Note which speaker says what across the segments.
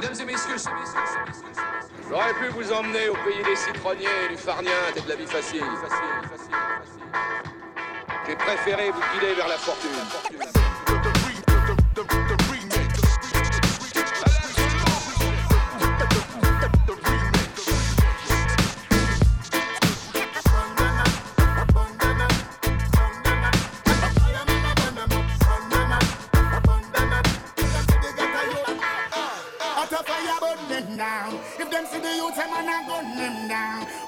Speaker 1: Mesdames et messieurs,
Speaker 2: j'aurais pu vous emmener au pays des citronniers du farnien et de la vie facile. J'ai préféré vous guider vers la fortune.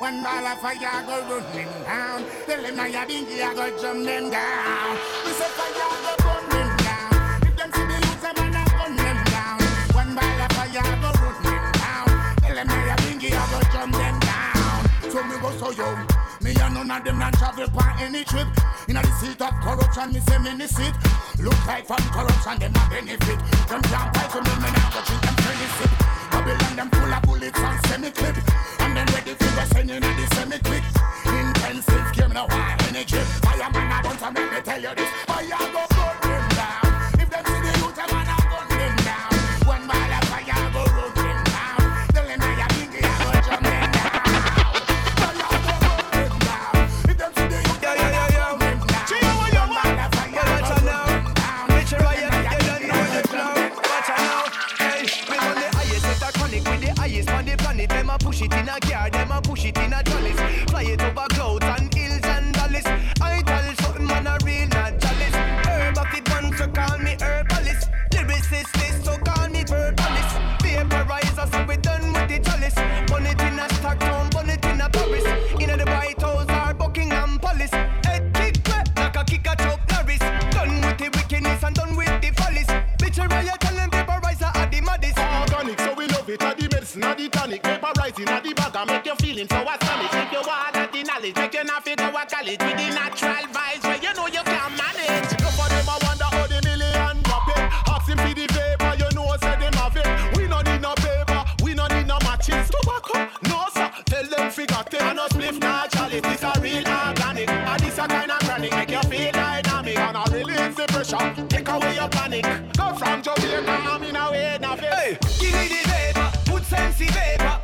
Speaker 3: One ball of fire go run them down. Tell them now you dinky, I go jump them down. We say fire go burn them down. If them see the youth, them man a gun them down. One ball of fire go run them down. Tell them now you dinky, I go jump them down. So me go so young. Me and none of them not travel on any trip. In the seat of corruption, me say me ni sit. Look like from corruption, them a benefit. Them can't for me, me now go treat them friendly sip. Babylon, them full of bullets and semi-clip. And then ready for go send in the semi-quick. Intensive care, no any trip. Fireman, I want to make me tell you this. Fire go Them a
Speaker 4: push it in a car, them a push it in a chalice. Fly it over
Speaker 5: make you not fit a college with the natural vibes where you know you can manage. No for them, I wonder how the million drop it. Ask him for the paper, you know, say them have it. We no need no paper, we no need no matches. Tobacco, no sir. Tell them figure ten. And no spliff, chalice. This a real organic. And this a kind of chronic, make you feel dynamic. And I release the pressure, take away your panic. Go from Jamaica, I'm in a way, now
Speaker 4: Hey, give me the paper, put sense in paper.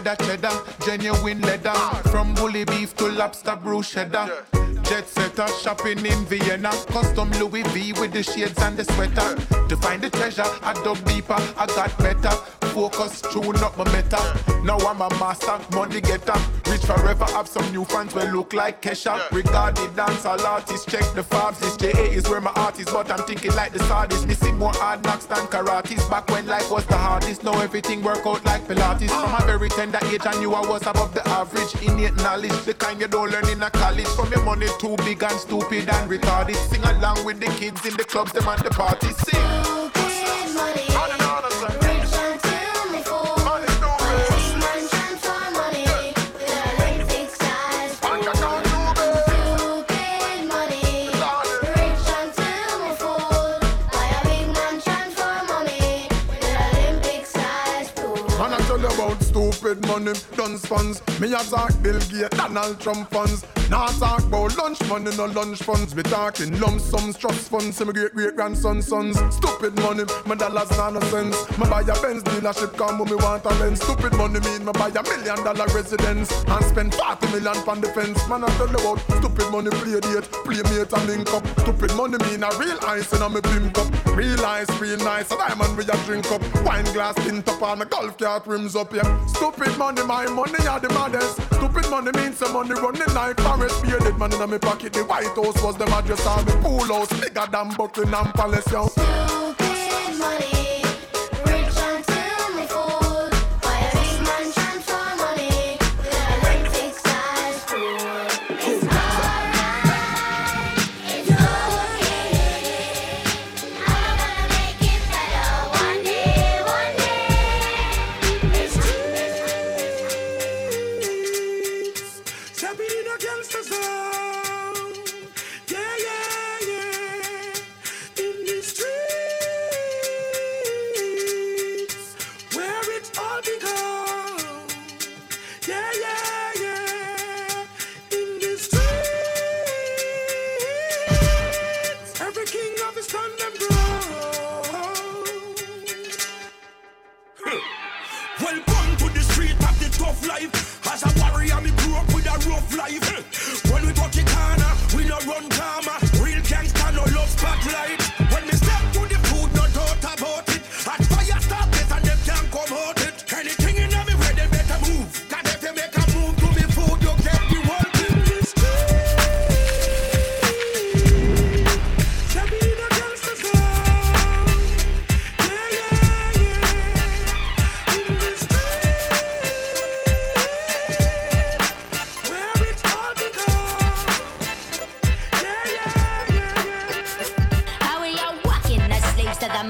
Speaker 6: Cheddar, cheddar, genuine leather. From bully beef to lobster brew cheddar. Jet setter, shopping in Vienna. Custom Louis V with the shades and the sweater. To find the treasure, I dug deeper, I got better. Focus, tune up my meta. Now I'm a master, money getter. Rich forever, have some new fans will look like Kesha. Regard the dancehall artist, check the fabs. This JA is where my art is, but I'm thinking like the sardis. Missing more hard knocks than karates. Back when life was the hardest, now everything work out like Pilates. From a very tender age, I knew I was above the average. Innate knowledge, the kind you don't learn in a college. From your money too big and stupid and retarded. Sing along with the kids in the clubs, them and the parties. Sing.
Speaker 7: Stupid money, stupid money,
Speaker 6: dunce funds. Me a talk Bill Gates, Donald Trump funds. Now talk about lunch money, no lunch funds. Me talking lump sums, trust funds. See me great great grandson sons. Stupid money, my dollars not no sense. Me buy a Benz dealership, come when me want a lens. Stupid money mean me buy a million dollar residence and spend 40 million on defense. Man, I tell you about stupid money, play date, play mate and link up. Stupid money mean a real ice in a me pimp cup. Real ice, real nice, a diamond we a drink up. Wine glass tint up and a golf cart rims up, yeah. Stupid money, my money are the maddest. Stupid money means some money running like forest. Bearded man in my pocket, the White House was the address on the pool house. Bigger than Buckingham Palace, yo.
Speaker 7: Stupid money,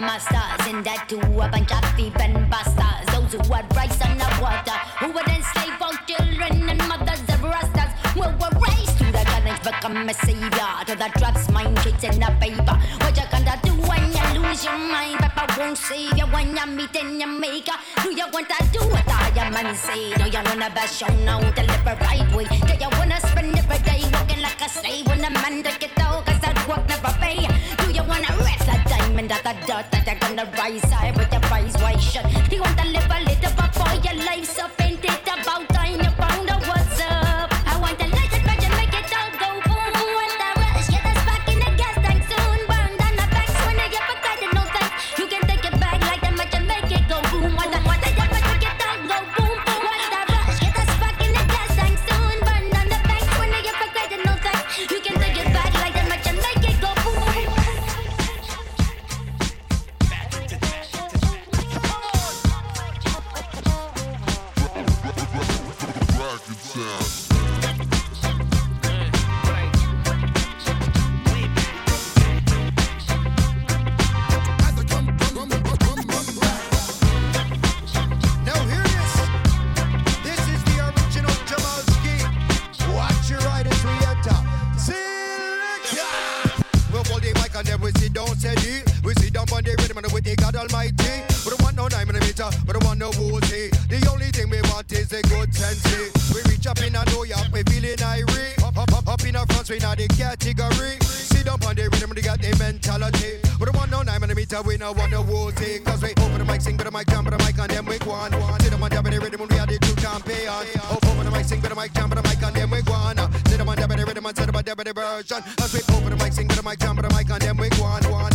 Speaker 8: masters, and that to a bunch of thieving bastards. Those who would rise on the water, who would enslave our children and mothers of rastas. Well, we're raised to the challenge, become a savior to the drugs, mind tricks, and the paper. What you gonna do when you lose your mind? Papa won't save you when you're meeting your maker. Do you want to do what I am and say? Do you wanna be shown how to live right way? Do you wanna spend every day walking like a slave when the man take it out? Cause that work never pay. Do you wanna rest a at the dirt that they're gonna rise high with your white shirt? Do you want the
Speaker 9: rhythm with the God Almighty. We don't want no nine millimeter, we don't want no Uzi. The only thing we want is a good sense. We reach up in a New York, we feeling irie. Up, up, up, up in our front, we not the category. Sit down on the rhythm, we got the mentality. We don't want no nine millimeter, we don't want no Uzi. Cause we open the mic, sing, but the mic, jump, but the mic, and then we go on. Sit down on the rhythm, we are the true champion. Open the mic, sing, but the mic, jump, but the mic, and then we go on. Sit down on the rhythm, and down on the version. As we open the mic, sing, but the mic, jump, but the mic, and then we go on.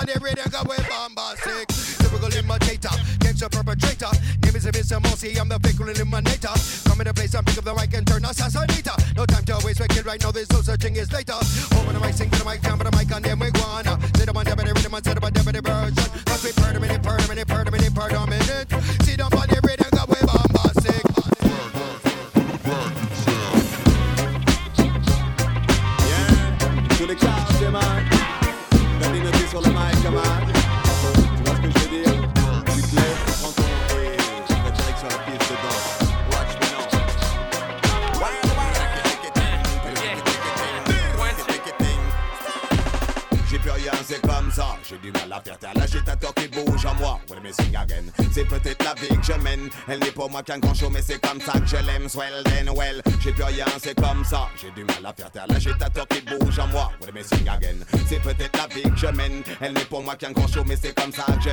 Speaker 9: Down on the rhythm, go we bombastic. Typical imitator, gangster perpetrator. Name is Mr. Mossy, I'm the fickle eliminator. Come in the place and pick up the mic and turn assassinator. No time to waste, we kill right now, there's no searching is later. Open the mic, sing to the mic, jump to the mic, and then we
Speaker 10: pour moi qu'un grand show, mais c'est comme ça que je l'aime. Swell, then well. J'ai plus rien, c'est comme ça. J'ai du mal à faire taire l'agitateur qui bouge en moi. Me sing again. C'est peut-être la vie que je mène. Elle n'est pour moi qu'un grand show, mais c'est comme ça que je.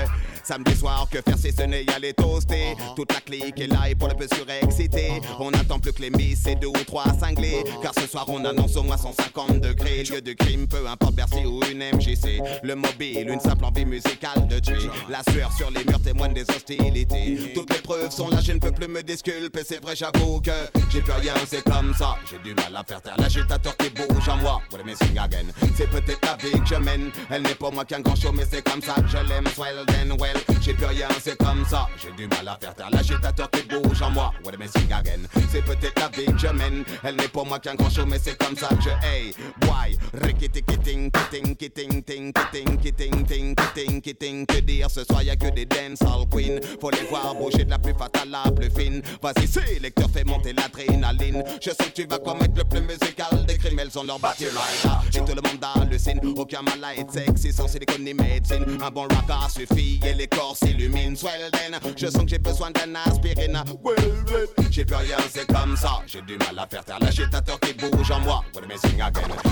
Speaker 10: Samedi soir, que faire si ce n'est y aller toaster? Toute la clique est là et pour le peu surexcité. On n'attend plus que les miss et deux ou trois cinglés. Car ce soir, on annonce au moins 150 degrés. Lieu de crime, peu importe Bercy ou une MJC. Le mobile, une simple envie musicale de tuer. La sueur sur les murs témoigne des hostilités. Toutes les preuves sont là, je ne peux plus me disculper. C'est vrai, j'avoue que j'ai plus rien, c'est comme ça. J'ai du mal à faire taire l'agitateur qui bouge en moi. What am I sing again? C'est peut-être la vie que je mène. Elle n'est pas moi qu'un grand show, mais c'est comme ça que je l'aime. Swell, then well. J'ai plus rien, c'est comme ça. J'ai du mal à faire taire l'agitateur qui bouge en moi. I sing again? C'est peut-être la vie que je mène. Elle n'est pas moi qu'un grand show, mais c'est comme ça que je. Hey, why? Rikiti kitting, kitting, kitting, ting, kitting, kitting, ting, kitting, kitting. Que dire ce soir, y'a que des dancehall queen. Faut les voir bouger de la plus fatale à la plus fine. Vas-y, c'est lecteur, fais monter l'adrénaline. Je sais que tu vas commettre le plus elles ont leur bâti rider. Et tout le monde hallucine, aucun mal à être sexy sans silicone médecine. Un bon rocker suffit et les corps s'illuminent. Swell then, je sens que j'ai besoin d'un aspirine. J'ai plus rien, c'est comme ça. J'ai du mal à faire taire l'agitateur qui bouge en moi.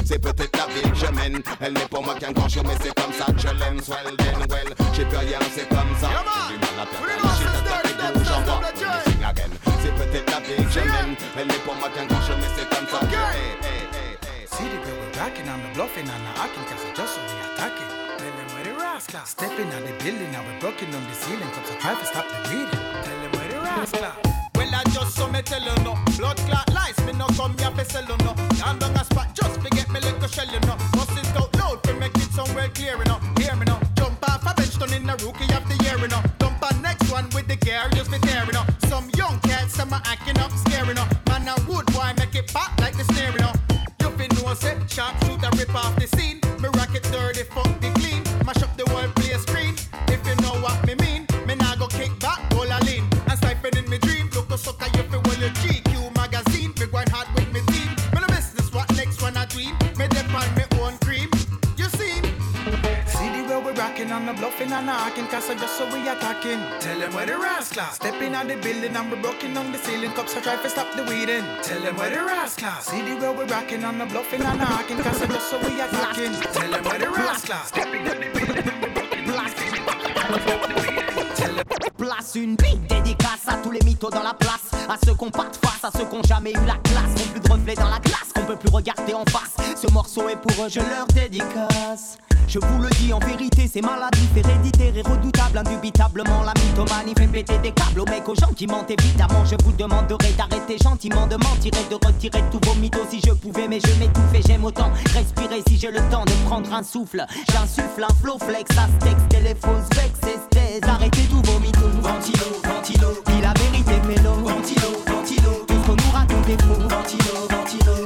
Speaker 10: C'est peut-être la vie que je mène. Elle n'est pour moi qu'un grand show, mais c'est comme ça que je l'aime. Swell then, well, j'ai plus rien, c'est comme ça. J'ai du mal à faire taire l'agitateur qui bouge en moi. C'est peut-être la vie que je mène. Elle n'est pour moi qu'un grand show,
Speaker 11: the girl we're rocking on the bluffing acting cause it's just we attacking. Tell them where the rascal. Stepping on the building now we're broken on the ceiling. Cops are trying to stop the bleeding. Tell them where the rascal.
Speaker 12: Well, I just saw me tell you no. Blood clot lies, me no come here for sell you no. Down down a spot, just forget me little shell you know. Buses out loud, to make it somewhere clear know. Hear me now. Jump off a bench, turn in a rookie of the year know. Dump on next one with the gear, just be you know. Some young cats, some are acting up, sharp shooter rip off the and
Speaker 11: the hacking cause I just so we attacking. Tell them where the rascal. Stepping on the building and we're broken on the ceiling. Cops are trying to stop the weeding. Tell them where the rascal. See the way we're rocking on the bluffing and the hacking cause I just so we attacking. Tell them where the rascal. Stepping on the building and we're broken on the ceiling. Cops are trying to stop the weeding. Tell them
Speaker 13: Place une big dédicace à tous les mythos dans la place, à ceux qu'on pas de face, à ceux qu'on jamais eu la classe, qu'on plus de reflets dans la glace, qu'on peut plus regarder en face. Ce morceau est pour eux, je leur dédicace. Je vous le dis en vérité, c'est maladif, héréditaire et redoutable, indubitablement la mythomanie fait péter des câbles aux mecs, aux gens qui mentent évidemment. Je vous demanderai d'arrêter gentiment de mentir et de retirer tous vos mythos si je pouvais, mais je m'étouffe et j'aime autant respirer si j'ai le temps de prendre un souffle. J'insuffle un flow flex, astex, téléphone, vex, esthèse. Arrêtez tous vos mythos. Ventilo, ventilo, dis la vérité, mélo. Ventilo, ventilo, tout ce qu'on nous raconte est. Ventilo, ventilo,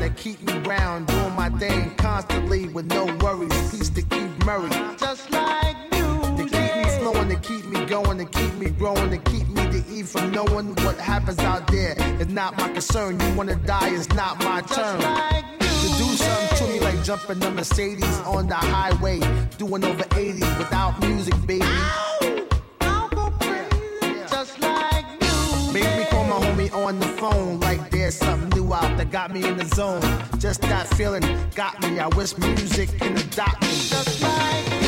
Speaker 14: that keep me round, doing my thing constantly with no worries. Peace to keep Murray, just like you. To keep me flowing, to keep me going, to keep me growing, to keep me to eat from knowing what happens out there. It's not my concern. You wanna die, it's not my turn. To do something to me like jumping a Mercedes on the highway, doing over 80 without music, baby. On the phone like there's something new out that got me in the zone. Just that feeling got me. I wish music can adopt me.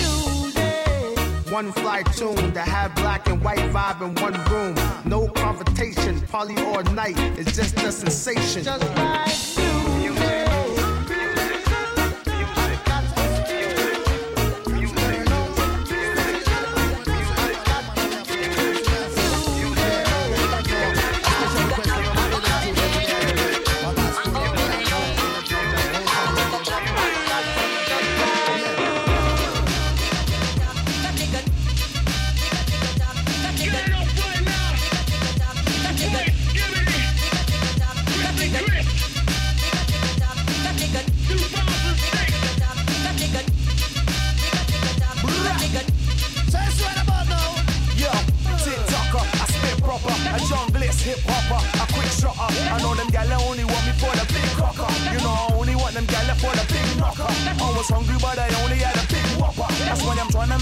Speaker 14: One fly tune to have black and white vibe in one room. No confrontation, party all night. It's just a sensation. Just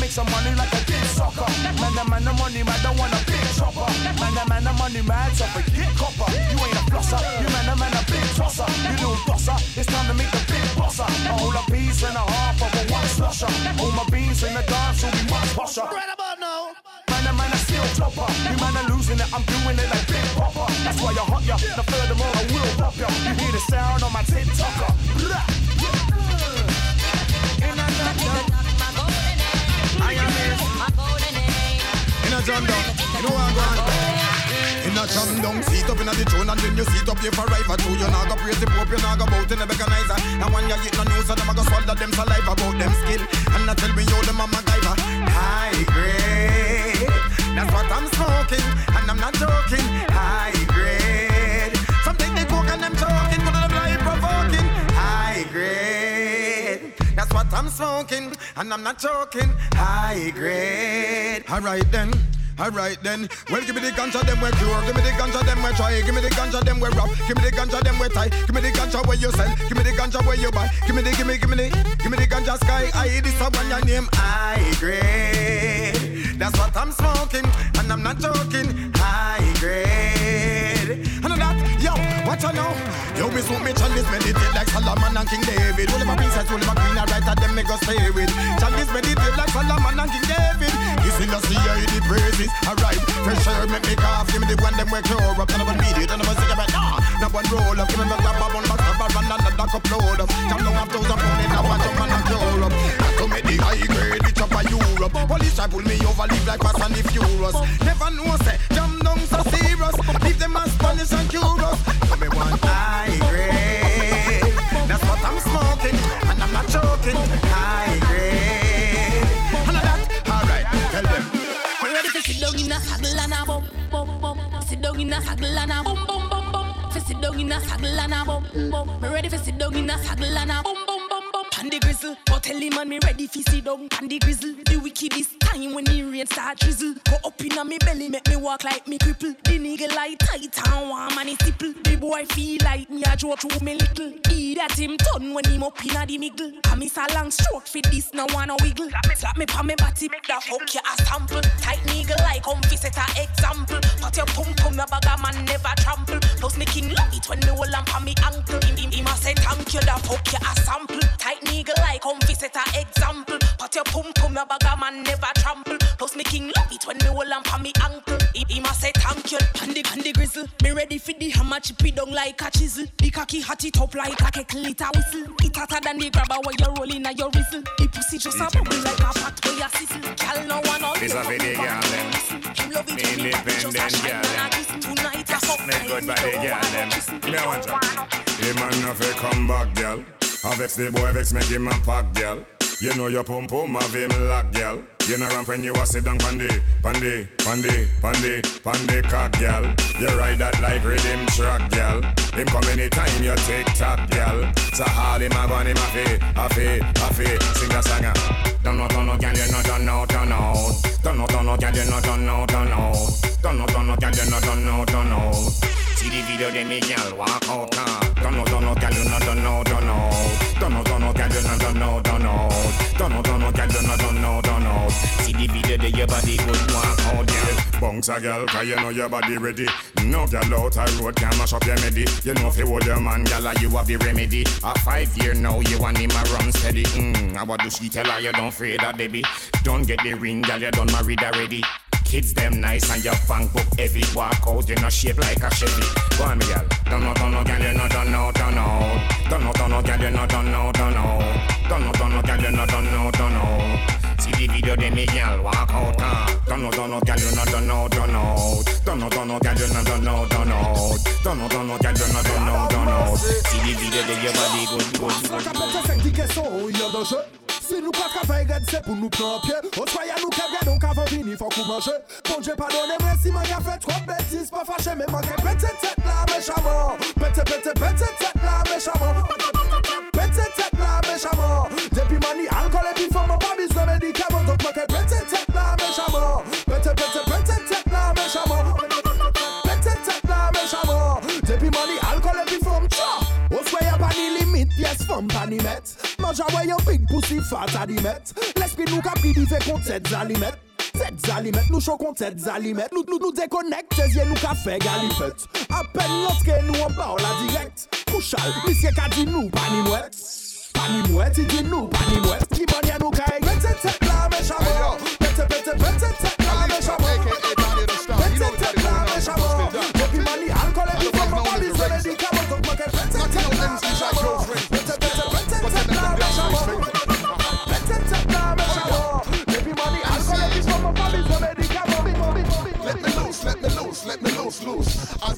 Speaker 15: make some money like a big sucker. Man, the man, the money, man, don't want a big chopper. Man, the man, the money, man, so forget copper. You ain't a flosser, you man, the man, a big tosser. You little bosser, it's time to make the big bosser. A whole a piece and a half of a one slusher. All my beans in the dance will be much posher. About now. Man, the man, a still chopper. You man, are losing it, I'm doing it like big popper. That's why you hot ya. Now furthermore, I will pop ya. You hear the sound on my TikToker. Blah.
Speaker 8: In a jam down, you know I'm going in a jam down, seat up in a the throne and then you seat up here for for two. You not go praise the pope, you not go bout in the mechanizer. Now when you get no news, so them a go swallow them saliva about them skill. And I tell me you them a MacGyver. And I'm not joking. High grade. Alright then. Alright then, well give me the ganja them we cure, give me the ganja them we try, give me the ganja them we rap, give me the ganja them we tie, give me the ganja where you sell, give me the ganja where you buy, give me the, give me, give me the, give me the ganja sky, I this a one your name, high grade. That's what I'm smoking, and I'm not joking, high grade. Yo, what you know? Yo, me suit me Chinese meditate like Solomon and King David. Only my princess, only my queen, I write at them me go stay with. Chinese meditate like Solomon and King David. This industry, I the praises. Alright, fresh air make me cough. Give me the one them we cure up. None of them beat it, none of them cigarette. Nah, now one roll up. Give me my grab up on my cup, and another cup load up. Jam down half thousand pound in a watch up and a cure up. Got to make the high grade, up a Europe. Police try pull me over, live like Fast and the Furious. Down
Speaker 16: in a haggle and a bum bum. Me ready to sit down in a haggle and a bum bum bum bum. Pan the grizzle, but tell him man me ready fi sit down. Pan the grizzle, the wickedest time when the rain start drizzle. Go up inna me belly, me walk like me cripple. The nigga like tight and warm and he stipple. The boy feel like me a draw through me little. He that him turn when him up inna the middle. I miss a long stroke fi this, no wanna wiggle. Slap me pa me body, make that fuck you a sample. Tight nigga like come fi set a example. But your pum pum na bag a man never trample. Plus me king love it when me hold on pa me ankle. Him, him, him a say thank you, that fuck you a sample. Tight nigga like come fi set a example. But your pum pum na bag a man never trample. Plus me king love it when me hold on pa me ankle. Him a say thank you. And the, and the grizzle, me ready for the hammer chip it down like a chisel. The cocky hot it up like a kettle, it a whistle. It hotter than the grabber when you're rolling a your whistle. The pussy just a bubble like a pot where you sizzle. Girl no one all
Speaker 3: This a the girl.
Speaker 16: Him love it when me
Speaker 3: Independent
Speaker 16: just a
Speaker 3: girl
Speaker 16: shine and a kiss. Tonight a fuck
Speaker 3: Make good by the girl. Me a want you. The man no fi come back, girl. I vex the boy, vex make him a pack, girl. You know your pum pum have him lock, girl. You know ramp when you a sit down pandy, pandy, pandy, pandy, pandy cock, girl. You ride that like rhythm track, girl. Him come anytime you take top, girl. So hard him a gun him a fi, a fi, a fi. Sing a know, don't know, girl, you don't know, don't know. Don't know, don't know, girl, you don't know, don't know. Don't know, don't know, girl, you know, don't know, don't know. See the video, then me girl walk out. Don't know, don't know, girl, you know, don't know, don't know. Know. Don't know, don't know, girl, you not done know, done know. See the video that your body good walk out, girl. Bounce a girl, cause you know your body ready. No girl out a road can mash up your medi. You know if you hold your man, girl, you have the remedy. A five year now, you want him a run steady. Mm, I what do she tell her? You don't afraid of baby. Don't get the ring, girl, you done married already. Kids them nice and your bank book heavy. Walk out, you know shape like a Chevy. Go on, girl. Don't know, don't know, girl, you know, don't know, don't know. Don't know, don't know, girl, you know, don't know, don't know. Don't know, don't know, girl, you know, don't know, don't know. See the video, then me girl walk out. Uh. Don't know, don't know, girl, you know, don't know, don't know. Don't know, don't know, girl, you know, don't know, don't know. Don't know, don't know, girl, you know, don't know, don't know. See the video, then your body good, good, good.
Speaker 15: Kapete sek di keson, yon dan jeu Si nou pa travay red, se pou nou pran pye O soya nou kep gadon kavan vini, fok ou manje Bon Dieu pardonne, mwen si man ya fet trop bêtises Pas fâché, mais man ke pete tet la méchamment. Pete, pete, pete tet la méchamment. Pete tet si fat adimet L'esprit nou kapri di fe kont set zalimet Set zalimet, nou chokon set zalimet Nou, nou, nou dekonek, tezye nou ka fe galifet Apen loske nou an ba ou la direkt Kouchal, misye ka di nou panimwet Panimwet, i di nou panimwet Ki banye nou ka e Pete, pete, pete, pete, pete, pete, pete, pete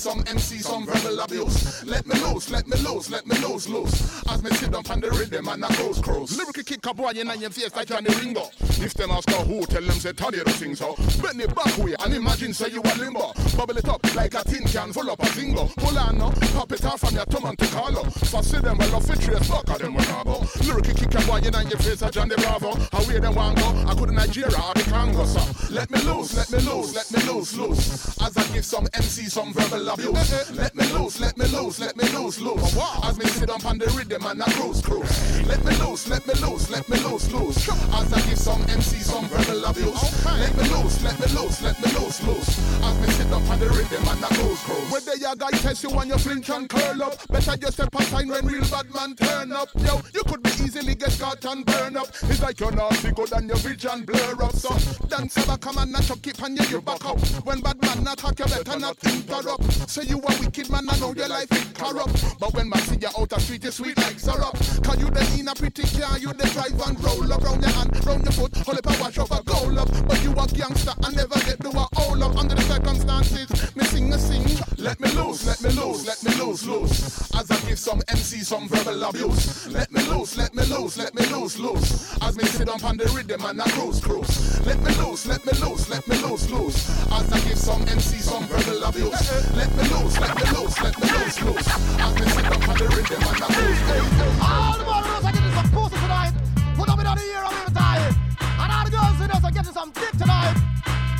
Speaker 17: some MC some verbal abuse. Let me loose, let me loose, let me loose, loose. As me sit down on the rhythm and I cruise, cruise. Lyrical kick a boy in your face like Johnny Ringo. If them ask her who, tell them say Tony don't sing so. Bend it back way and imagine say you a limbo. Bubble it up like a tin can full up a zingo. Pull on no, pop it off from your tongue to Carlo. So see them well off it trace, fuck them when I go. Lyrical kick a boy in your face like Johnny Bravo. How where them want go? I could Nigeria or the Congo, so. Let me loose, let me loose, let me loose, loose. As I give some MC some verbal abuse. Eh, eh, let me loose, let me loose, let me loose, loose. As me sit up on the rhythm and I cruise, cruise. Let me loose, let me loose, let me loose, loose. As I give some MC some verbal abuse. Let me loose, let me loose, let me loose, loose. As me sit up on the rhythm and I cruise, cruise. Whether your guy test you and you flinch and curl up, better you step aside when real bad man turn up. Yo, you could be easily get caught and burn up. It's like you're naughty good and your vision blur up. So dance about come and chuck it and you, you back up. When bad man attack you better not interrupt. Say you a wicked man, I know your life is corrupt. But when man see you out the street, it's sweet like syrup. Cause you the in a pretty car, you the drive and roll up round your hand, round your foot, hold up a wash up a goal up. But you a gangster and never get do a all up under the circumstances. Me sing a sing, let me loose, let me loose, let me loose, loose. As I give some MC some verbal abuse. Let me loose, let me loose, let me loose, loose. As me sit up on the rhythm and I cruise, cruise. Let me loose, let me loose, let me loose, loose. As I give some MC some verbal abuse. Let me loose, let me loose, let me loose, loose. As me sit up on the rhythm and I cruise, cruise.
Speaker 18: All the boys are getting some pussy tonight. Put up it on the ear of every time. And all the girls in us are getting some dick tonight.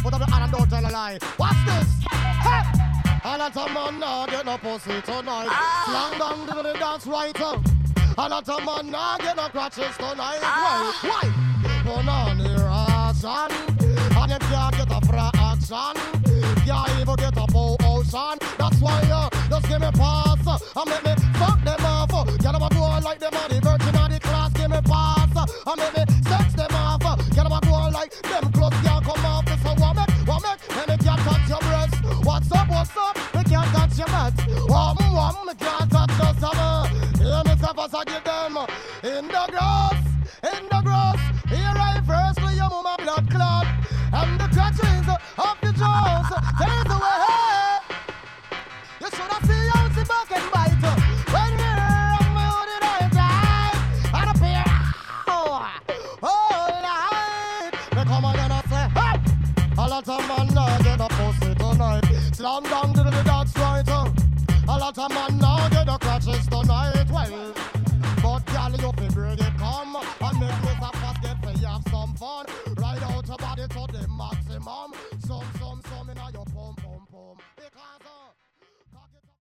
Speaker 18: Put up the hand and don't tell a lie. Watch this. Hey! A lot of man now get no pussy tonight. Slang down to the dance right up. A lot of man now get no crutches tonight. Why? Why? Put on the ration. And if you get a fraction, potion. That's why you just give me pass. And make me fuck them off. Get them a go like them are the virgin of the class. Give me pass. And make me sex them off. Get them a go like them clothes can't come off. So what make, what make, and me can't touch your breast.